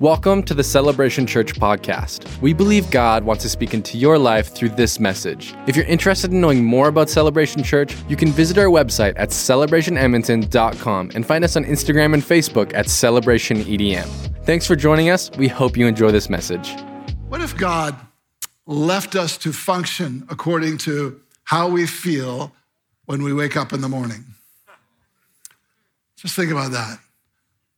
Welcome to the Celebration Church podcast. We believe God wants to speak into your life through this message. If you're interested in knowing more about Celebration Church, you can visit our website at celebrationedmonton.com and find us on Instagram and Facebook at celebrationedm. Thanks for joining us. We hope you enjoy this message. What if God left us to function according to how we feel when we wake up in the morning? Just think about that.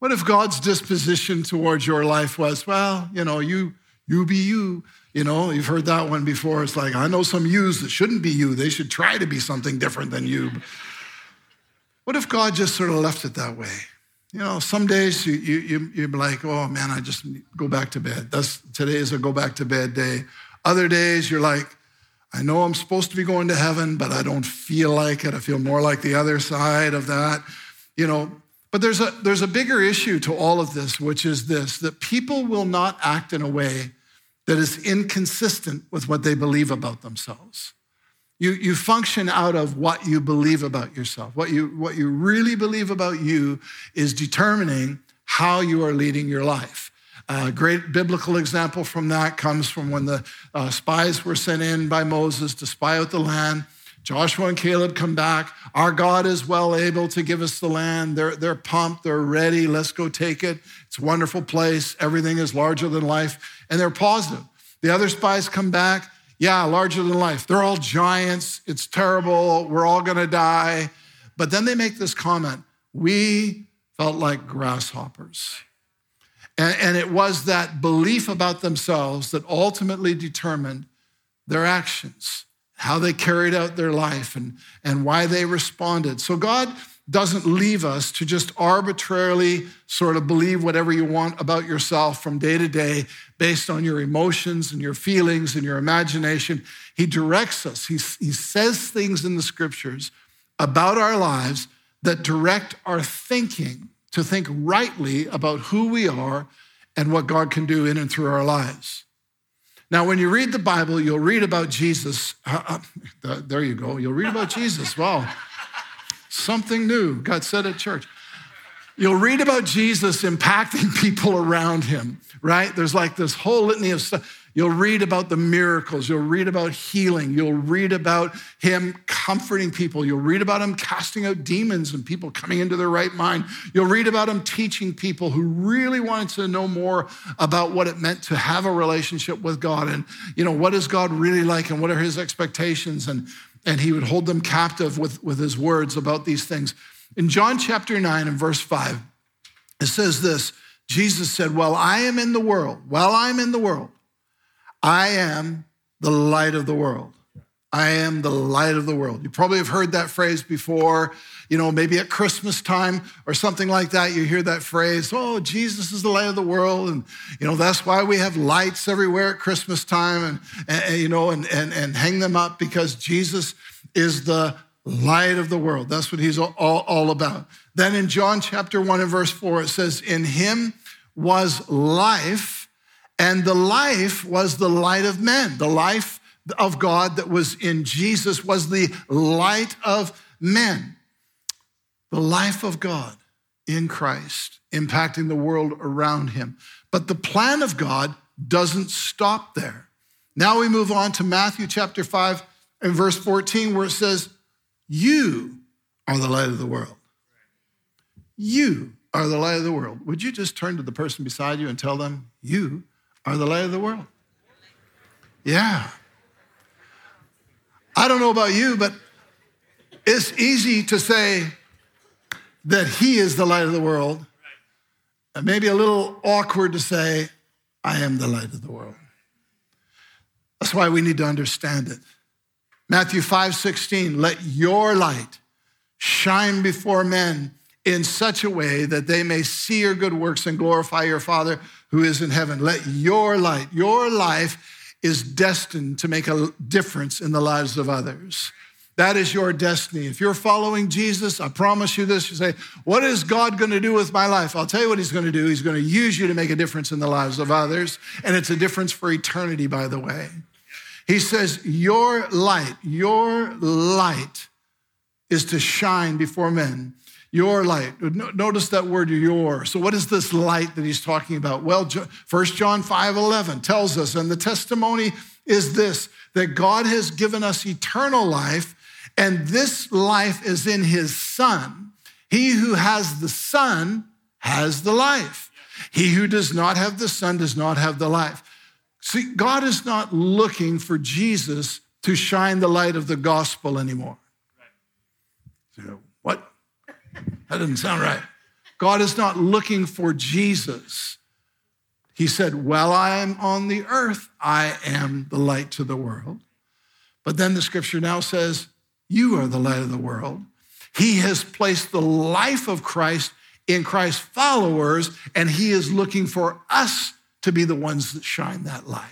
What if God's disposition towards your life was, well, you know, you you be you. You know, you've heard that one before. It's like, I know some yous that shouldn't be you. They should try to be something different than you. What if God just sort of left it that way? You know, some days you, you, you, you're like, oh man, I just go back to bed. That's, today is a go back to bed day. Other days you're like, I know I'm supposed to be going to heaven, but I don't feel like it. I feel more like the other side of that. You know, but there's a, there's a bigger issue to all of this, which is this that people will not act in a way that is inconsistent with what they believe about themselves. You, you function out of what you believe about yourself. What you, what you really believe about you is determining how you are leading your life. A great biblical example from that comes from when the uh, spies were sent in by Moses to spy out the land. Joshua and Caleb come back. Our God is well able to give us the land. They're, they're pumped. They're ready. Let's go take it. It's a wonderful place. Everything is larger than life. And they're positive. The other spies come back. Yeah, larger than life. They're all giants. It's terrible. We're all going to die. But then they make this comment We felt like grasshoppers. And, and it was that belief about themselves that ultimately determined their actions how they carried out their life and, and why they responded. So God doesn't leave us to just arbitrarily sort of believe whatever you want about yourself from day to day based on your emotions and your feelings and your imagination. He directs us, he, he says things in the scriptures about our lives that direct our thinking to think rightly about who we are and what God can do in and through our lives. Now, when you read the Bible, you'll read about Jesus. Uh, uh, there you go. You'll read about Jesus. Wow. Something new. God said at church. You'll read about Jesus impacting people around him, right? There's like this whole litany of stuff. You'll read about the miracles. You'll read about healing. You'll read about him comforting people. You'll read about him casting out demons and people coming into their right mind. You'll read about him teaching people who really wanted to know more about what it meant to have a relationship with God and, you know, what is God really like and what are his expectations? And, and he would hold them captive with, with his words about these things. In John chapter 9 and verse 5, it says this Jesus said, Well, I am in the world. While I'm in the world, I am the light of the world. I am the light of the world. You probably have heard that phrase before, you know, maybe at Christmas time or something like that. You hear that phrase, oh, Jesus is the light of the world. And, you know, that's why we have lights everywhere at Christmas time and, and you know, and, and, and hang them up because Jesus is the light of the world. That's what he's all, all about. Then in John chapter 1 and verse 4, it says, In him was life and the life was the light of men. The life of God that was in Jesus was the light of men. The life of God in Christ, impacting the world around him. But the plan of God doesn't stop there. Now we move on to Matthew chapter 5 and verse 14, where it says, You are the light of the world. You are the light of the world. Would you just turn to the person beside you and tell them, You are the light of the world. Yeah. I don't know about you, but it's easy to say that He is the light of the world, and maybe a little awkward to say, I am the light of the world. That's why we need to understand it. Matthew 5 16, let your light shine before men in such a way that they may see your good works and glorify your Father who is in heaven. Let your light, your life is destined to make a difference in the lives of others. That is your destiny. If you're following Jesus, I promise you this. You say, What is God going to do with my life? I'll tell you what He's going to do. He's going to use you to make a difference in the lives of others. And it's a difference for eternity, by the way. He says, Your light, your light is to shine before men your light. Notice that word your. So what is this light that he's talking about? Well, 1 John 5 11 tells us, and the testimony is this that God has given us eternal life, and this life is in his Son. He who has the Son has the life. He who does not have the Son does not have the life. See, God is not looking for Jesus to shine the light of the gospel anymore. what? That doesn't sound right. God is not looking for Jesus. He said, While I am on the earth, I am the light to the world. But then the scripture now says, You are the light of the world. He has placed the life of Christ in Christ's followers, and He is looking for us to be the ones that shine that light.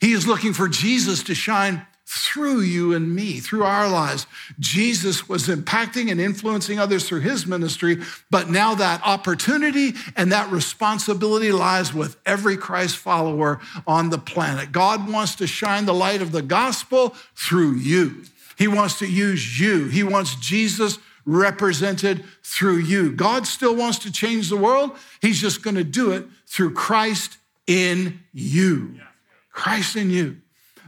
He is looking for Jesus to shine through you and me, through our lives. Jesus was impacting and influencing others through his ministry, but now that opportunity and that responsibility lies with every Christ follower on the planet. God wants to shine the light of the gospel through you. He wants to use you. He wants Jesus represented through you. God still wants to change the world. He's just going to do it through Christ in you. Christ in you.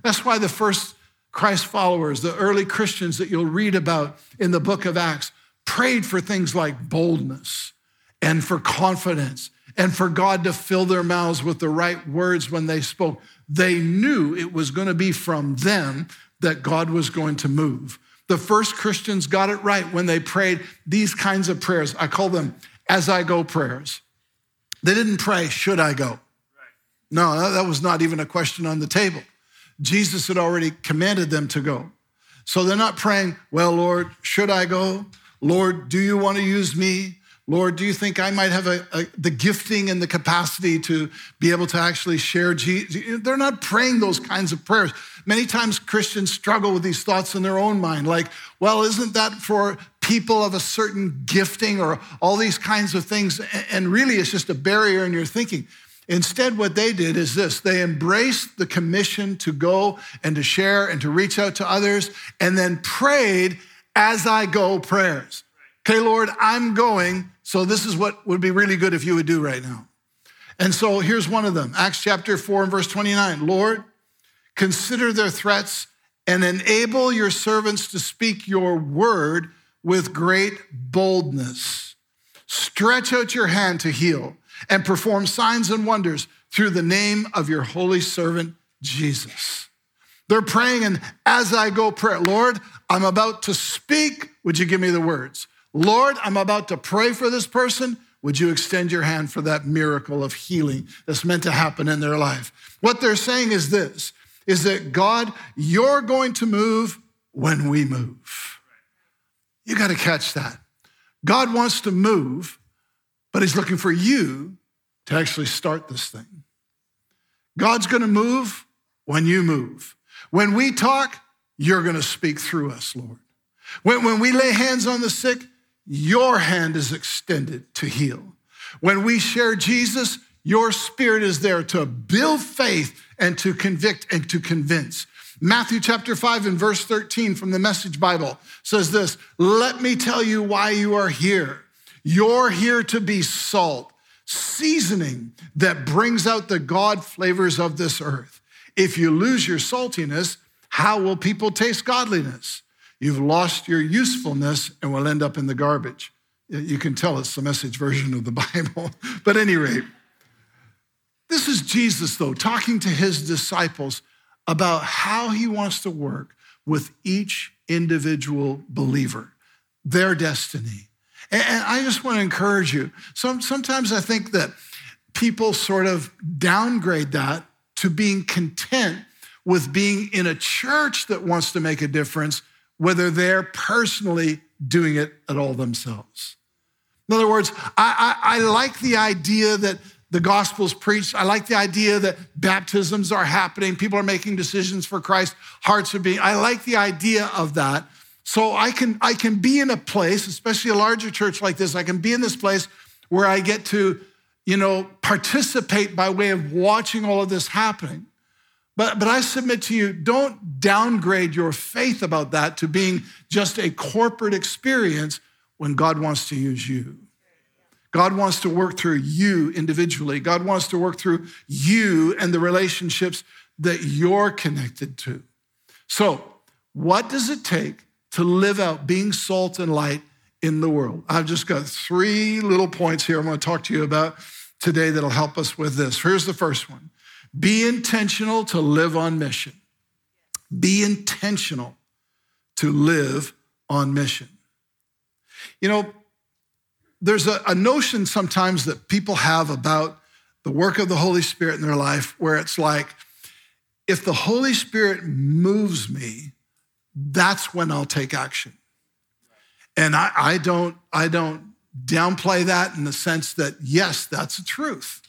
That's why the first Christ followers, the early Christians that you'll read about in the book of Acts, prayed for things like boldness and for confidence and for God to fill their mouths with the right words when they spoke. They knew it was going to be from them that God was going to move. The first Christians got it right when they prayed these kinds of prayers. I call them as I go prayers. They didn't pray, should I go? No, that was not even a question on the table. Jesus had already commanded them to go. So they're not praying, well, Lord, should I go? Lord, do you want to use me? Lord, do you think I might have a, a, the gifting and the capacity to be able to actually share Jesus? They're not praying those kinds of prayers. Many times Christians struggle with these thoughts in their own mind, like, well, isn't that for people of a certain gifting or all these kinds of things? And really, it's just a barrier in your thinking. Instead, what they did is this they embraced the commission to go and to share and to reach out to others, and then prayed as I go prayers. Okay, Lord, I'm going, so this is what would be really good if you would do right now. And so here's one of them Acts chapter 4 and verse 29. Lord, consider their threats and enable your servants to speak your word with great boldness. Stretch out your hand to heal and perform signs and wonders through the name of your holy servant, Jesus. They're praying, and as I go pray, Lord, I'm about to speak. Would you give me the words? Lord, I'm about to pray for this person. Would you extend your hand for that miracle of healing that's meant to happen in their life? What they're saying is this is that God, you're going to move when we move. You got to catch that. God wants to move but He's looking for you to actually start this thing. God's going to move when you move. When we talk, you're going to speak through us, Lord. When, when we lay hands on the sick, your hand is extended to heal. When we share Jesus, your spirit is there to build faith and to convict and to convince. Matthew chapter 5 and verse 13 from the Message Bible says this Let me tell you why you are here. You're here to be salt, seasoning that brings out the God flavors of this earth. If you lose your saltiness, how will people taste godliness? You've lost your usefulness and will end up in the garbage. You can tell it's the message version of the Bible. but any rate, this is Jesus, though, talking to his disciples about how he wants to work with each individual believer, their destiny, and I just want to encourage you. Some, sometimes I think that people sort of downgrade that to being content with being in a church that wants to make a difference, whether they're personally doing it at all themselves. In other words, I, I, I like the idea that the gospel's preached. I like the idea that baptisms are happening, people are making decisions for Christ, hearts are being. I like the idea of that. So I can, I can be in a place, especially a larger church like this, I can be in this place where I get to, you know, participate by way of watching all of this happening. But, but I submit to you, don't downgrade your faith about that to being just a corporate experience when God wants to use you. God wants to work through you individually. God wants to work through you and the relationships that you're connected to. So, what does it take to live out being salt and light in the world? I've just got three little points here I'm going to talk to you about today that'll help us with this. Here's the first one be intentional to live on mission. Be intentional to live on mission. You know, there's a, a, notion sometimes that people have about the work of the Holy Spirit in their life where it's like, if the Holy Spirit moves me, that's when I'll take action. And I, I don't, I don't downplay that in the sense that, yes, that's a truth.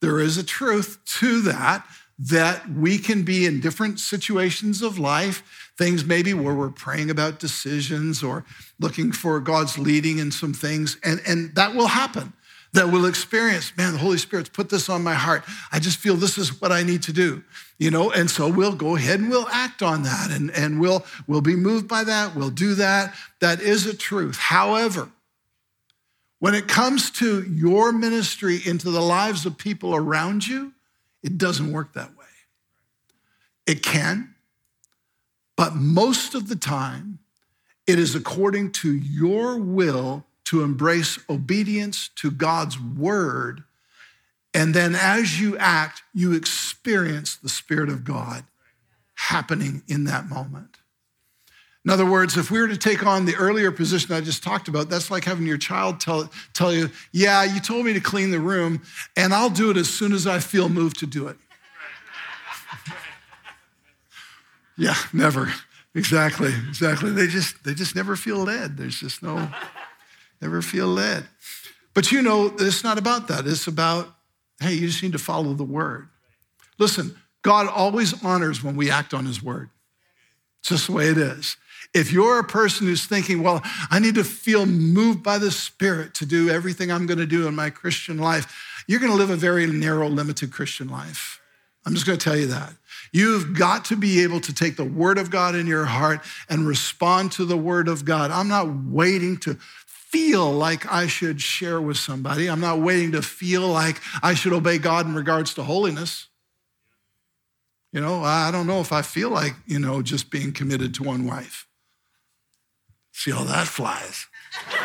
There is a truth to that, that we can be in different situations of life, things maybe where we're praying about decisions or looking for God's leading in some things, and, and that will happen. That will experience, man, the Holy Spirit's put this on my heart. I just feel this is what I need to do, you know, and so we'll go ahead and we'll act on that and, and we'll, we'll be moved by that. We'll do that. That is a truth. However, when it comes to your ministry into the lives of people around you, it doesn't work that way. It can, but most of the time, it is according to your will to embrace obedience to God's word. And then as you act, you experience the Spirit of God happening in that moment. In other words, if we were to take on the earlier position I just talked about, that's like having your child tell, tell you, Yeah, you told me to clean the room, and I'll do it as soon as I feel moved to do it. yeah, never. Exactly, exactly. They just they just never feel led. There's just no never feel led. But you know, it's not about that. It's about, hey, you just need to follow the word. Listen, God always honors when we act on his word. It's just the way it is. If you're a person who's thinking, well, I need to feel moved by the Spirit to do everything I'm going to do in my Christian life, you're going to live a very narrow, limited Christian life. I'm just going to tell you that. You've got to be able to take the Word of God in your heart and respond to the Word of God. I'm not waiting to feel like I should share with somebody. I'm not waiting to feel like I should obey God in regards to holiness. You know, I don't know if I feel like, you know, just being committed to one wife. See how that flies.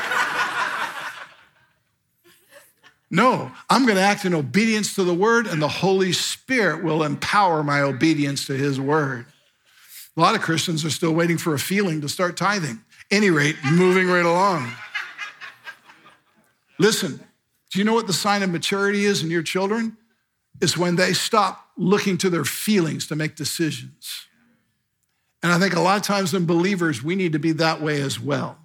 no, I'm going to act in obedience to the word, and the Holy Spirit will empower my obedience to his word. A lot of Christians are still waiting for a feeling to start tithing. Any rate, moving right along. Listen, do you know what the sign of maturity is in your children? Is when they stop looking to their feelings to make decisions. And I think a lot of times in believers, we need to be that way as well.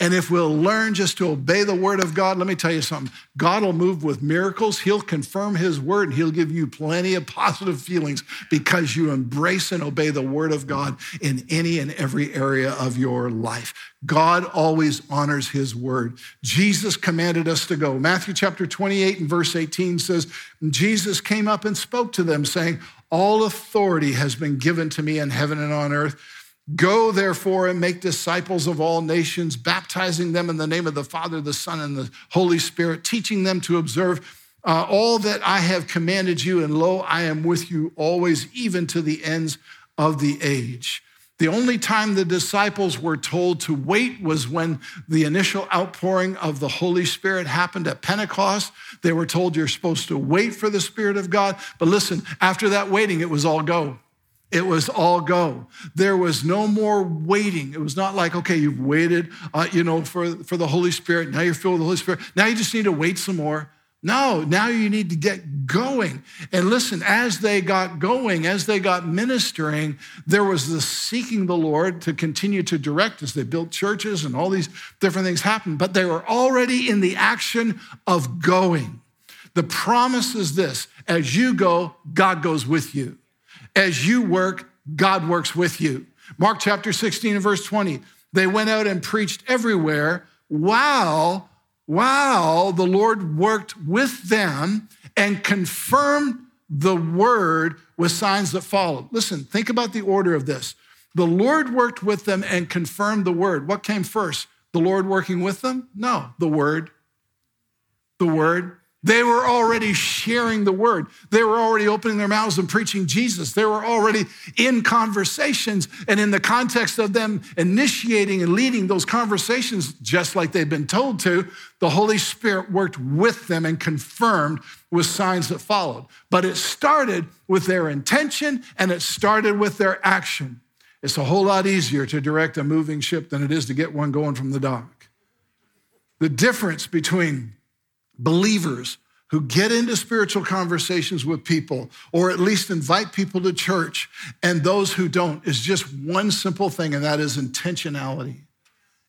And if we'll learn just to obey the word of God, let me tell you something. God will move with miracles. He'll confirm his word and he'll give you plenty of positive feelings because you embrace and obey the word of God in any and every area of your life. God always honors his word. Jesus commanded us to go. Matthew chapter 28 and verse 18 says, Jesus came up and spoke to them, saying, All authority has been given to me in heaven and on earth. Go, therefore, and make disciples of all nations, baptizing them in the name of the Father, the Son, and the Holy Spirit, teaching them to observe uh, all that I have commanded you. And lo, I am with you always, even to the ends of the age. The only time the disciples were told to wait was when the initial outpouring of the Holy Spirit happened at Pentecost. They were told you're supposed to wait for the Spirit of God. But listen, after that waiting, it was all go. It was all go. There was no more waiting. It was not like, okay, you've waited, uh, you know, for, for the Holy Spirit. Now you're filled with the Holy Spirit. Now you just need to wait some more. No, now you need to get going. And listen, as they got going, as they got ministering, there was the seeking the Lord to continue to direct as they built churches and all these different things happened. But they were already in the action of going. The promise is this as you go, God goes with you. As you work, God works with you. Mark chapter 16 and verse 20. They went out and preached everywhere while, while the Lord worked with them and confirmed the word with signs that followed. Listen, think about the order of this. The Lord worked with them and confirmed the word. What came first? the Lord working with them? No, the Word. The Word. They were already sharing the word. They were already opening their mouths and preaching Jesus. They were already in conversations. And in the context of them initiating and leading those conversations, just like they'd been told to, the Holy Spirit worked with them and confirmed with signs that followed. But it started with their intention and it started with their action. It's a whole lot easier to direct a moving ship than it is to get one going from the dock. The difference between believers who get into spiritual conversations with people or at least invite people to church and those who don't is just one simple thing, and that is intentionality.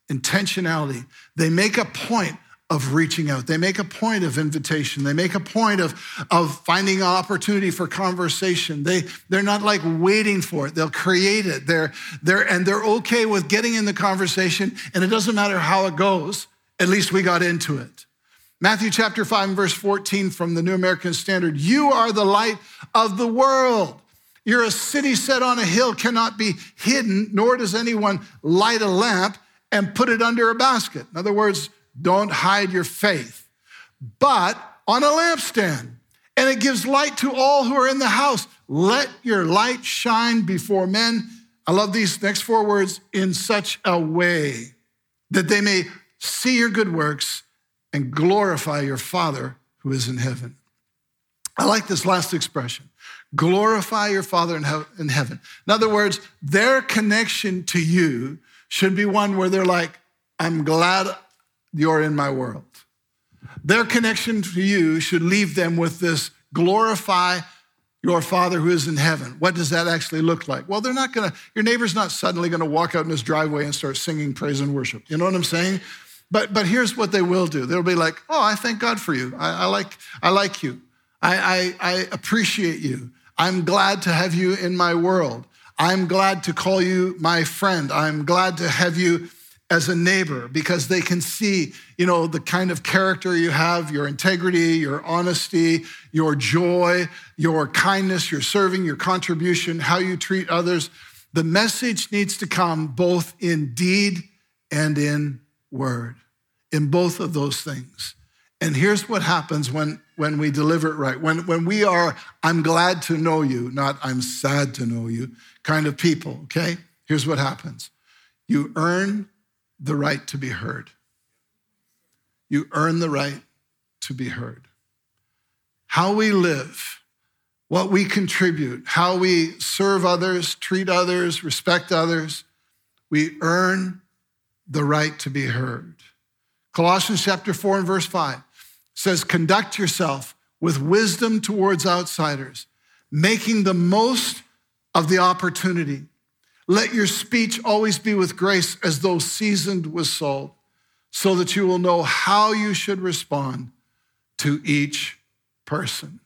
Intentionality. They make a point of reaching out. They make a point of invitation. They make a point of, of finding an opportunity for conversation. They, they're not like waiting for it. They'll create it. They're, they're, and they're okay with getting in the conversation, and it doesn't matter how it goes. At least we got into it. Matthew chapter 5 and verse 14 from the New American Standard You are the light of the world. You're a city set on a hill, cannot be hidden, nor does anyone light a lamp and put it under a basket. In other words, don't hide your faith, but on a lampstand. And it gives light to all who are in the house. Let your light shine before men. I love these next four words in such a way that they may see your good works and glorify your Father who is in heaven. I like this last expression glorify your Father in, he- in heaven. In other words, their connection to you should be one where they're like, I'm glad you're in my world. Their connection to you should leave them with this glorify your Father who is in heaven. What does that actually look like? Well, they're not gonna, your neighbor's not suddenly gonna walk out in his driveway and start singing praise and worship. You know what I'm saying? But, but here's what they will do. They'll be like, oh, I thank God for you. I, I like, I like you. I, I, I appreciate you. I'm glad to have you in my world. I'm glad to call you my friend. I'm glad to have you as a neighbor because they can see, you know, the kind of character you have, your integrity, your honesty, your joy, your kindness, your serving, your contribution, how you treat others. The message needs to come both in deed and in word in both of those things. And here's what happens when, when we deliver it right. When, when we are, I'm glad to know you, not I'm sad to know you kind of people, okay? Here's what happens you earn the right to be heard. You earn the right to be heard. How we live, what we contribute, how we serve others, treat others, respect others, we earn the right to be heard. Colossians chapter 4 and verse 5 says, Conduct yourself with wisdom towards outsiders, making the most of the opportunity. Let your speech always be with grace as though seasoned with salt, so that you will know how you should respond to each person.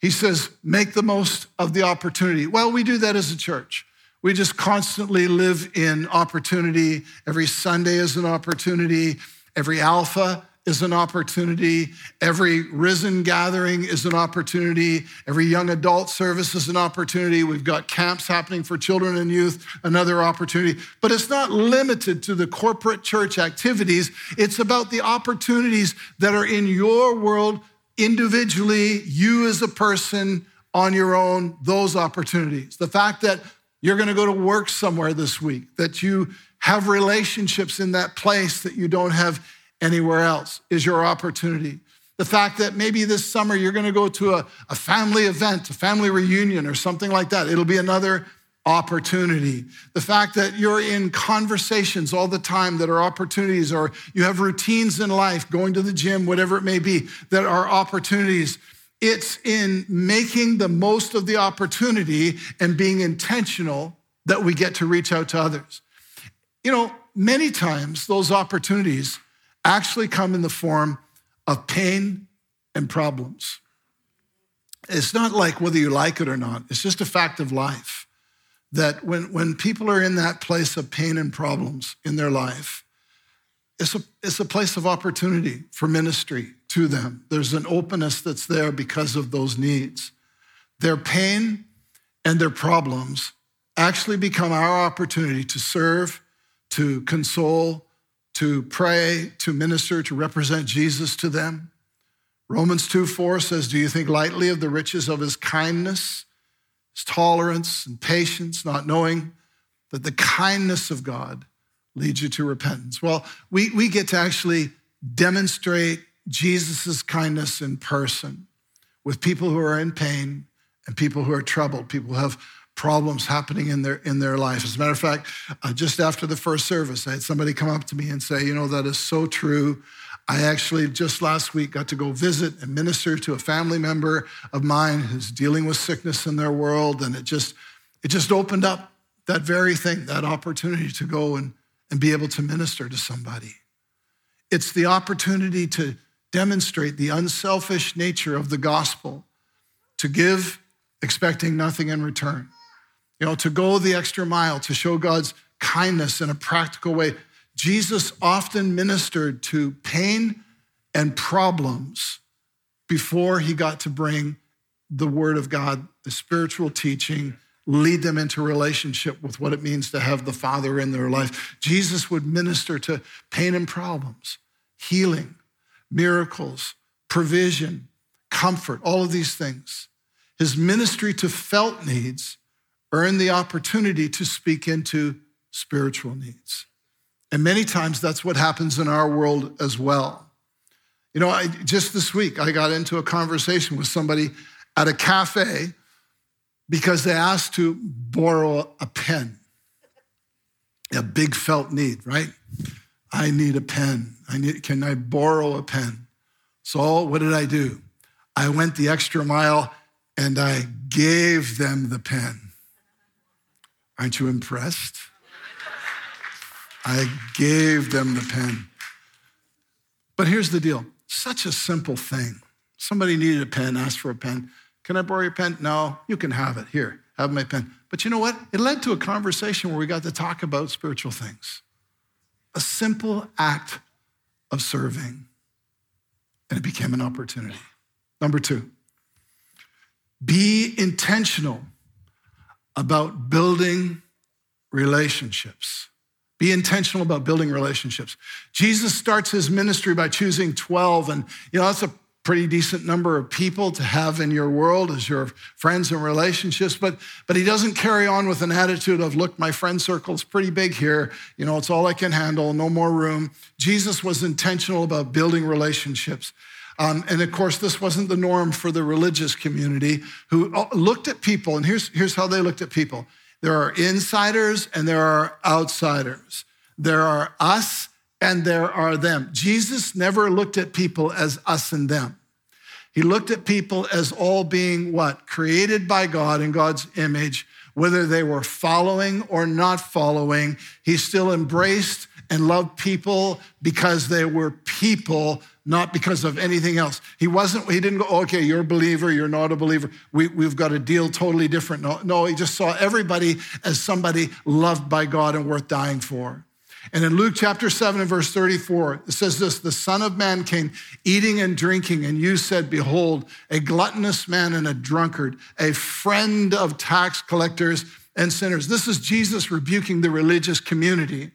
He says, make the most of the opportunity. Well, we do that as a church. We just constantly live in opportunity. Every Sunday is an opportunity. Every alpha is an opportunity. Every risen gathering is an opportunity. Every young adult service is an opportunity. We've got camps happening for children and youth, another opportunity. But it's not limited to the corporate church activities. It's about the opportunities that are in your world individually, you as a person on your own, those opportunities. The fact that you're going to go to work somewhere this week, that you have relationships in that place that you don't have anywhere else is your opportunity. The fact that maybe this summer you're going to go to a, a family event, a family reunion, or something like that, it'll be another opportunity. The fact that you're in conversations all the time that are opportunities, or you have routines in life, going to the gym, whatever it may be, that are opportunities. It's in making the most of the opportunity and being intentional that we get to reach out to others. You know, many times those opportunities actually come in the form of pain and problems. It's not like whether you like it or not, it's just a fact of life that when, when people are in that place of pain and problems in their life, it's a, it's a place of opportunity for ministry to them. There's an openness that's there because of those needs. Their pain and their problems actually become our opportunity to serve to console, to pray, to minister, to represent Jesus to them. Romans 2 4 says, Do you think lightly of the riches of his kindness, his tolerance, and patience, not knowing that the kindness of God leads you to repentance? Well, we, we get to actually demonstrate Jesus' kindness in person with people who are in pain and people who are troubled, people who have problems happening in their in their life. As a matter of fact, uh, just after the first service, I had somebody come up to me and say, "You know, that is so true." I actually just last week got to go visit and minister to a family member of mine who's dealing with sickness in their world, and it just it just opened up that very thing, that opportunity to go and, and be able to minister to somebody. It's the opportunity to demonstrate the unselfish nature of the gospel, to give expecting nothing in return. You know, to go the extra mile, to show God's kindness in a practical way. Jesus often ministered to pain and problems before he got to bring the word of God, the spiritual teaching, lead them into relationship with what it means to have the Father in their life. Jesus would minister to pain and problems, healing, miracles, provision, comfort, all of these things. His ministry to felt needs earned the opportunity to speak into spiritual needs. And many times that's what happens in our world as well. You know, I, just this week, I got into a conversation with somebody at a cafe because they asked to borrow a pen. A big felt need, right? I need a pen. I need, can I borrow a pen? So what did I do? I went the extra mile and I gave them the pen. Aren't you impressed? I gave them the pen. But here's the deal such a simple thing. Somebody needed a pen, asked for a pen. Can I borrow your pen? No, you can have it. Here, have my pen. But you know what? It led to a conversation where we got to talk about spiritual things. A simple act of serving. And it became an opportunity. Number two, be intentional about building relationships. Be intentional about building relationships. Jesus starts his ministry by choosing 12, and you know, that's a pretty decent number of people to have in your world as your friends and relationships but but he doesn't carry on with an attitude of look my friend circle is pretty big here you know it's all i can handle no more room jesus was intentional about building relationships um, and of course this wasn't the norm for the religious community who uh, looked at people and here's here's how they looked at people there are insiders and there are outsiders there are us and there are them. Jesus never looked at people as us and them. He looked at people as all being what? Created by God in God's image, whether they were following or not following. He still embraced and loved people because they were people, not because of anything else. He wasn't, he didn't go, okay, you're a believer, you're not a believer. We, we've got a deal totally different. No, no, he just saw everybody as somebody loved by God and worth dying for. And in Luke chapter 7 and verse 34, it says this The Son of Man came eating and drinking, and you said, Behold, a gluttonous man and a drunkard, a friend of tax collectors and sinners. This is Jesus rebuking the religious community.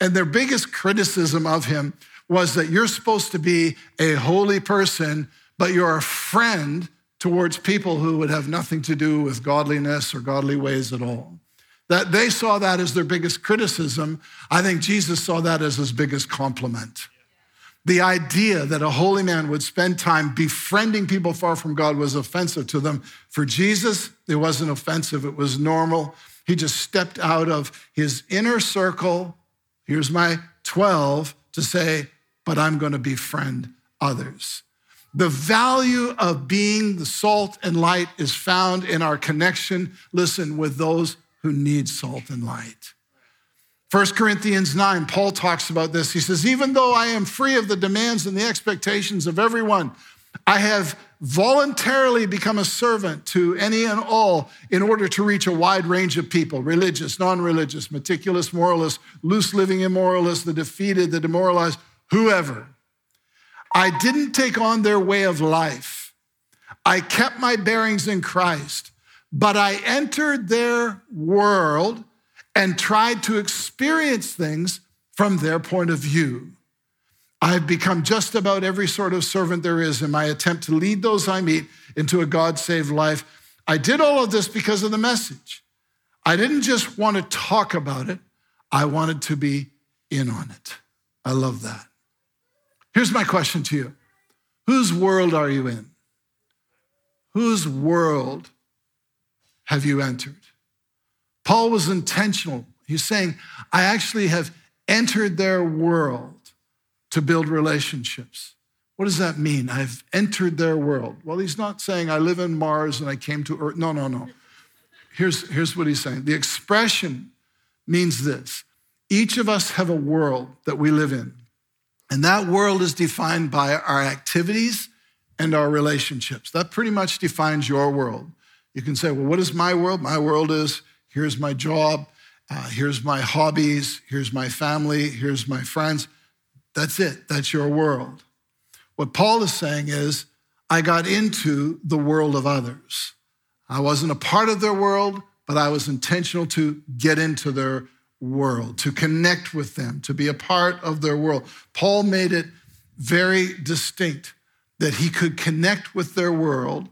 And their biggest criticism of him was that you're supposed to be a holy person, but you're a friend towards people who would have nothing to do with godliness or godly ways at all. That they saw that as their biggest criticism. I think Jesus saw that as his biggest compliment. The idea that a holy man would spend time befriending people far from God was offensive to them. For Jesus, it wasn't offensive, it was normal. He just stepped out of his inner circle. Here's my 12 to say, but I'm going to befriend others. The value of being the salt and light is found in our connection, listen, with those who need salt and light. 1 Corinthians 9, Paul talks about this. He says, Even though I am free of the demands and the expectations of everyone, I have voluntarily become a servant to any and all in order to reach a wide range of people religious, non religious, meticulous, moralists, loose living immoralists, the defeated, the demoralized, whoever. I didn't take on their way of life. I kept my bearings in Christ. But I entered their world and tried to experience things from their point of view. I've become just about every sort of servant there is in my attempt to lead those I meet into a God saved life. I did all of this because of the message. I didn't just want to talk about it, I wanted to be in on it. I love that. Here's my question to you Whose world are you in? Whose world have you entered? Paul was intentional. He's saying, I actually have entered their world to build relationships. What does that mean? I've entered their world. Well, he's not saying I live in Mars and I came to Earth. No, no, no. Here's, here's what he's saying the expression means this each of us have a world that we live in, and that world is defined by our activities and our relationships. That pretty much defines your world. You can say, well, what is my world? My world is here's my job, uh, here's my hobbies, here's my family, here's my friends. That's it, that's your world. What Paul is saying is, I got into the world of others. I wasn't a part of their world, but I was intentional to get into their world, to connect with them, to be a part of their world. Paul made it very distinct that he could connect with their world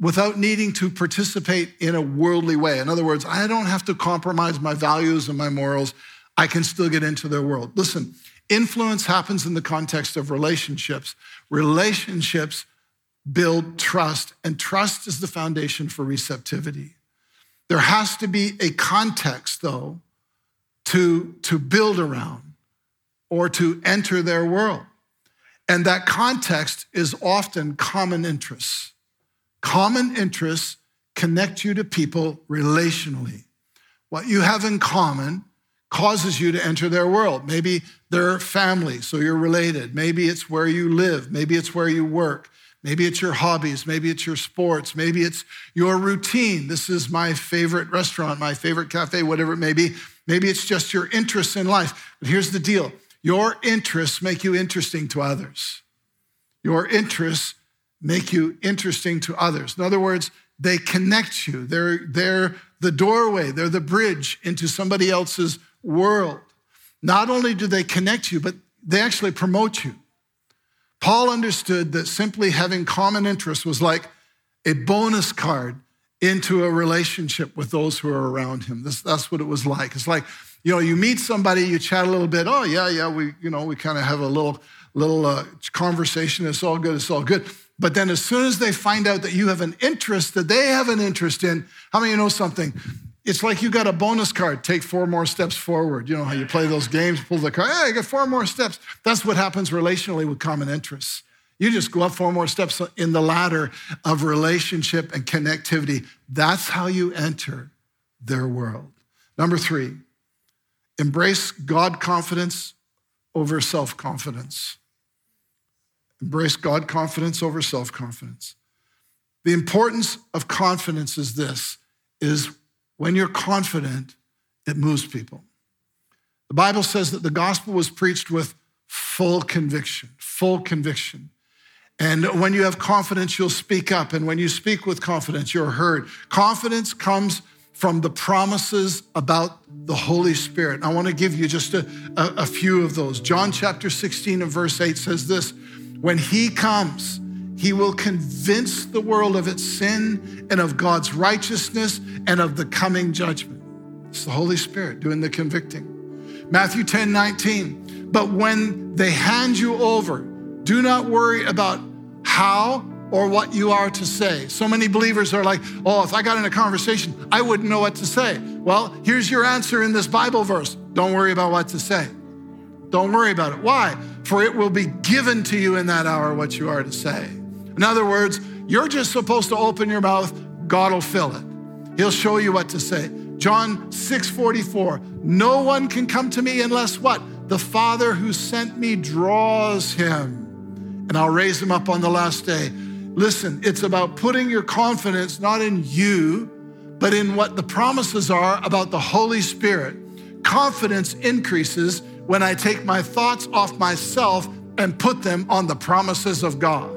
without needing to participate in a worldly way. In other words, I don't have to compromise my values and my morals. I can still get into their world. Listen, influence happens in the context of relationships. Relationships build trust, and trust is the foundation for receptivity. There has to be a context, though, to, to build around or to enter their world. And that context is often common interests. Common interests connect you to people relationally. What you have in common causes you to enter their world. Maybe they're family, so you're related. Maybe it's where you live. Maybe it's where you work. Maybe it's your hobbies. Maybe it's your sports. Maybe it's your routine. This is my favorite restaurant, my favorite cafe, whatever it may be. Maybe it's just your interests in life. But here's the deal your interests make you interesting to others. Your interests make you interesting to others. In other words, they connect you. They're, they're the doorway, they're the bridge into somebody else's world. Not only do they connect you, but they actually promote you. Paul understood that simply having common interests was like a bonus card into a relationship with those who are around him. This, that's what it was like. It's like you know, you meet somebody, you chat a little bit. Oh, yeah, yeah, we, you know, we kind of have a little, little uh, conversation. It's all good. It's all good. But then as soon as they find out that you have an interest that they have an interest in, how many you know something? It's like you got a bonus card. Take four more steps forward. You know how you play those games, pull the card. Hey, I got four more steps. That's what happens relationally with common interests. You just go up four more steps in the ladder of relationship and connectivity. That's how you enter their world. Number three, Embrace God confidence over self confidence. Embrace God confidence over self confidence. The importance of confidence is this is when you're confident, it moves people. The Bible says that the gospel was preached with full conviction, full conviction. And when you have confidence, you'll speak up. And when you speak with confidence, you're heard. Confidence comes from the promises about the Holy Spirit. I want to give you just a, a, a, few of those. John chapter 16 and verse 8 says this When he comes, he will convince the world of its sin and of God's righteousness and of the coming judgment. It's the Holy Spirit doing the convicting. Matthew 10 19. But when they hand you over, do not worry about how or what you are to say. So many believers are like, oh, if I got in a conversation, I wouldn't know what to say. Well, here's your answer in this Bible verse don't worry about what to say. Don't worry about it. Why? For it will be given to you in that hour what you are to say. In other words, you're just supposed to open your mouth, God will fill it. He'll show you what to say. John 6 44, no one can come to me unless what? The Father who sent me draws him, and I'll raise him up on the last day. Listen, it's about putting your confidence not in you, but in what the promises are about the Holy Spirit. Confidence increases when I take my thoughts off myself and put them on the promises of God.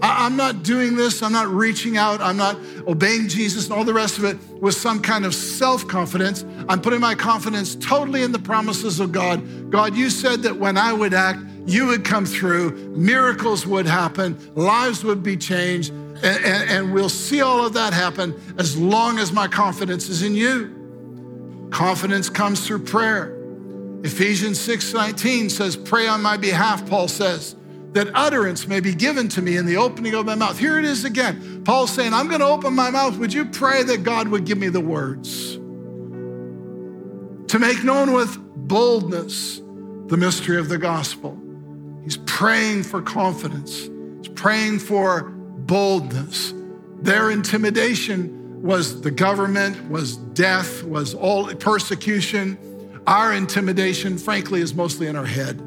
I, am not doing this. I'm not reaching out. I'm not obeying Jesus and all the rest of it with some kind of self confidence. I'm putting my confidence totally in the promises of God. God, you said that when I would act, you would come through, miracles would happen, lives would be changed, and, and, and we'll see all of that happen as long as my confidence is in you. Confidence comes through prayer. Ephesians 6:19 says, "Pray on my behalf," Paul says, "that utterance may be given to me in the opening of my mouth." Here it is again. Paul's saying, "I'm going to open my mouth. Would you pray that God would give me the words to make known with boldness the mystery of the gospel?" He's praying for confidence. He's praying for boldness. Their intimidation was the government, was death, was all persecution. Our intimidation, frankly, is mostly in our head.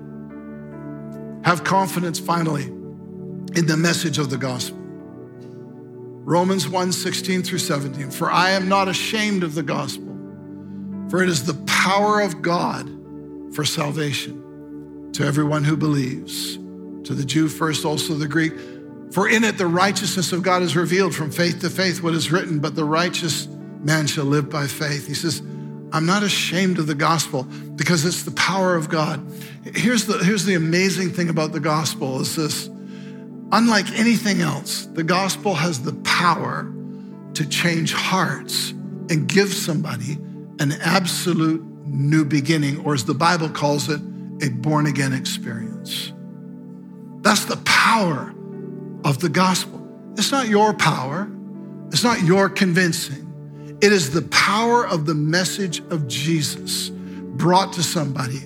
Have confidence finally in the message of the gospel. Romans 1 16 through 17. For I am not ashamed of the gospel, for it is the power of God for salvation to everyone who believes, to the Jew first, also the Greek. For in it the righteousness of God is revealed from faith to faith, what is written, but the righteous man shall live by faith. He says, I'm not ashamed of the gospel because it's the power of God. Here's the, here's the amazing thing about the gospel is this. Unlike anything else, the gospel has the power to change hearts and give somebody an absolute new beginning, or as the Bible calls it, a born again experience. That's the power of the gospel. It's not your power, it's not your convincing. It is the power of the message of Jesus brought to somebody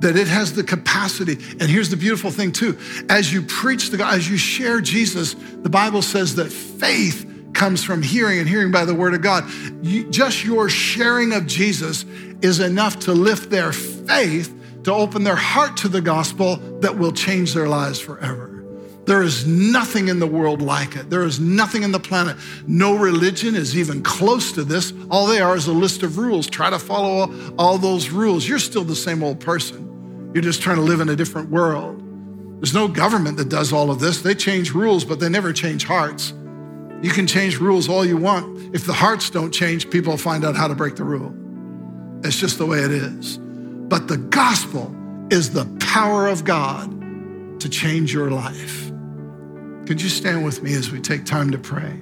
that it has the capacity. And here's the beautiful thing, too. As you preach the as you share Jesus, the Bible says that faith comes from hearing and hearing by the word of God. You, just your sharing of Jesus is enough to lift their faith to open their heart to the gospel that will change their lives forever. There is nothing in the world like it. There is nothing in the planet. No religion is even close to this. All they are is a list of rules. Try to follow all those rules. You're still the same old person. You're just trying to live in a different world. There's no government that does all of this. They change rules, but they never change hearts. You can change rules all you want. If the hearts don't change, people find out how to break the rule. It's just the way it is. But the gospel is the power of God to change your life. Could you stand with me as we take time to pray?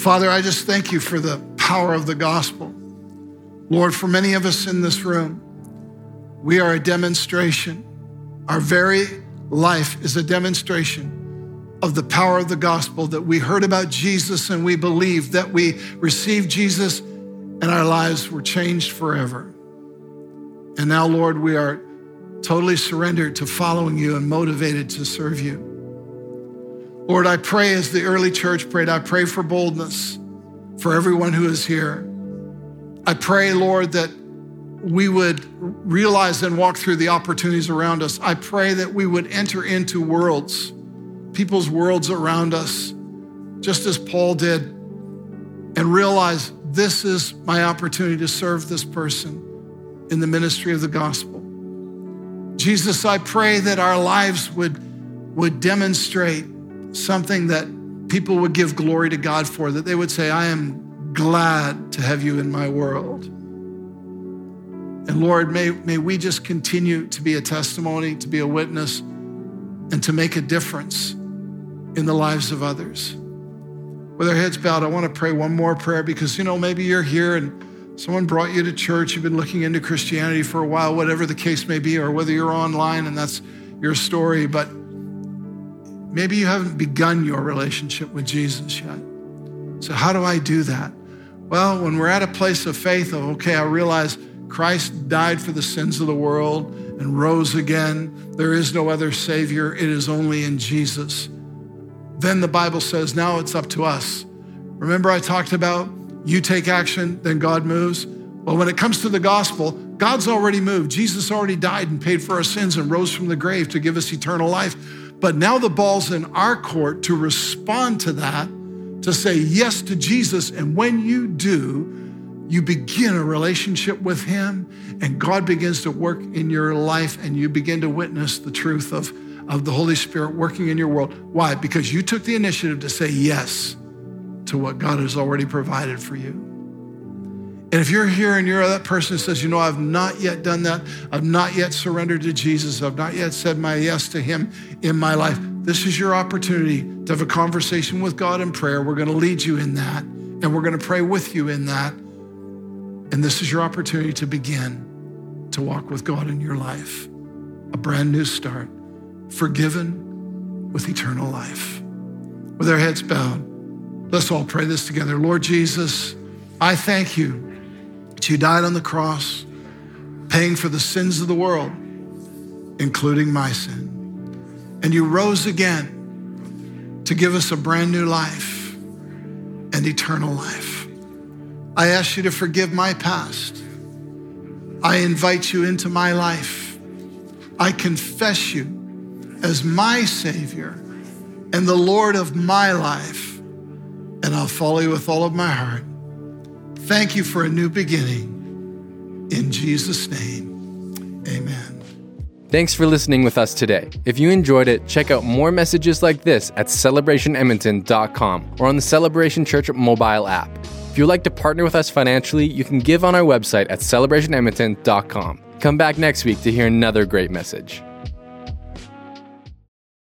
Father, I just thank you for the power of the gospel. Lord, for many of us in this room, we are a demonstration. Our very life is a demonstration of the power of the gospel that we heard about Jesus and we believe that we received Jesus and our lives were changed forever. And now, Lord, we are totally surrendered to following you and motivated to serve you. Lord, I pray as the early church prayed, I pray for boldness for everyone who is here. I pray, Lord, that we would realize and walk through the opportunities around us. I pray that we would enter into worlds, people's worlds around us, just as Paul did, and realize this is my opportunity to serve this person in the ministry of the gospel. Jesus, I pray that our lives would, would demonstrate something that people would give glory to God for, that they would say, I am glad to have you in my world. And Lord, may, may we just continue to be a testimony, to be a witness, and to make a difference in the lives of others with our heads bowed, I want to pray one more prayer because, you know, maybe you're here and someone brought you to church, you've been looking into Christianity for a while, whatever the case may be, or whether you're online and that's your story, but maybe you haven't begun your relationship with Jesus yet. So, how do I do that? Well, when we're at a place of faith, of, okay, I realize Christ died for the sins of the world and rose again. There is no other Savior, it is only in Jesus. Then the Bible says, now it's up to us. Remember, I talked about you take action, then God moves? Well, when it comes to the gospel, God's already moved. Jesus already died and paid for our sins and rose from the grave to give us eternal life. But now the ball's in our court to respond to that, to say yes to Jesus. And when you do, you begin a relationship with Him, and God begins to work in your life, and you begin to witness the truth of of the Holy Spirit working in your world. Why? Because you took the initiative to say yes to what God has already provided for you. And if you're here and you're that person who says, you know, I've not yet done that, I've not yet surrendered to Jesus, I've not yet said my yes to Him in my life, this is your opportunity to have a conversation with God in prayer. We're going to lead you in that, and we're going to pray with you in that. And this is your opportunity to begin to walk with God in your life. A brand new start, forgiven with eternal life. With our heads bowed, let's all pray this together. Lord Jesus, I thank you that you died on the cross, paying for the sins of the world, including my sin. And you rose again to give us a brand new life and eternal life. I ask you to forgive my past. I invite you into my life. I confess you as my Savior and the Lord of my life, and I'll follow you with all of my heart. Thank you for a new beginning. In Jesus' name, amen. Thanks for listening with us today. If you enjoyed it, check out more messages like this at celebrationedmonton.com or on the Celebration Church mobile app. If you'd like to partner with us financially, you can give on our website at celebrationedmonton.com. Come back next week to hear another great message.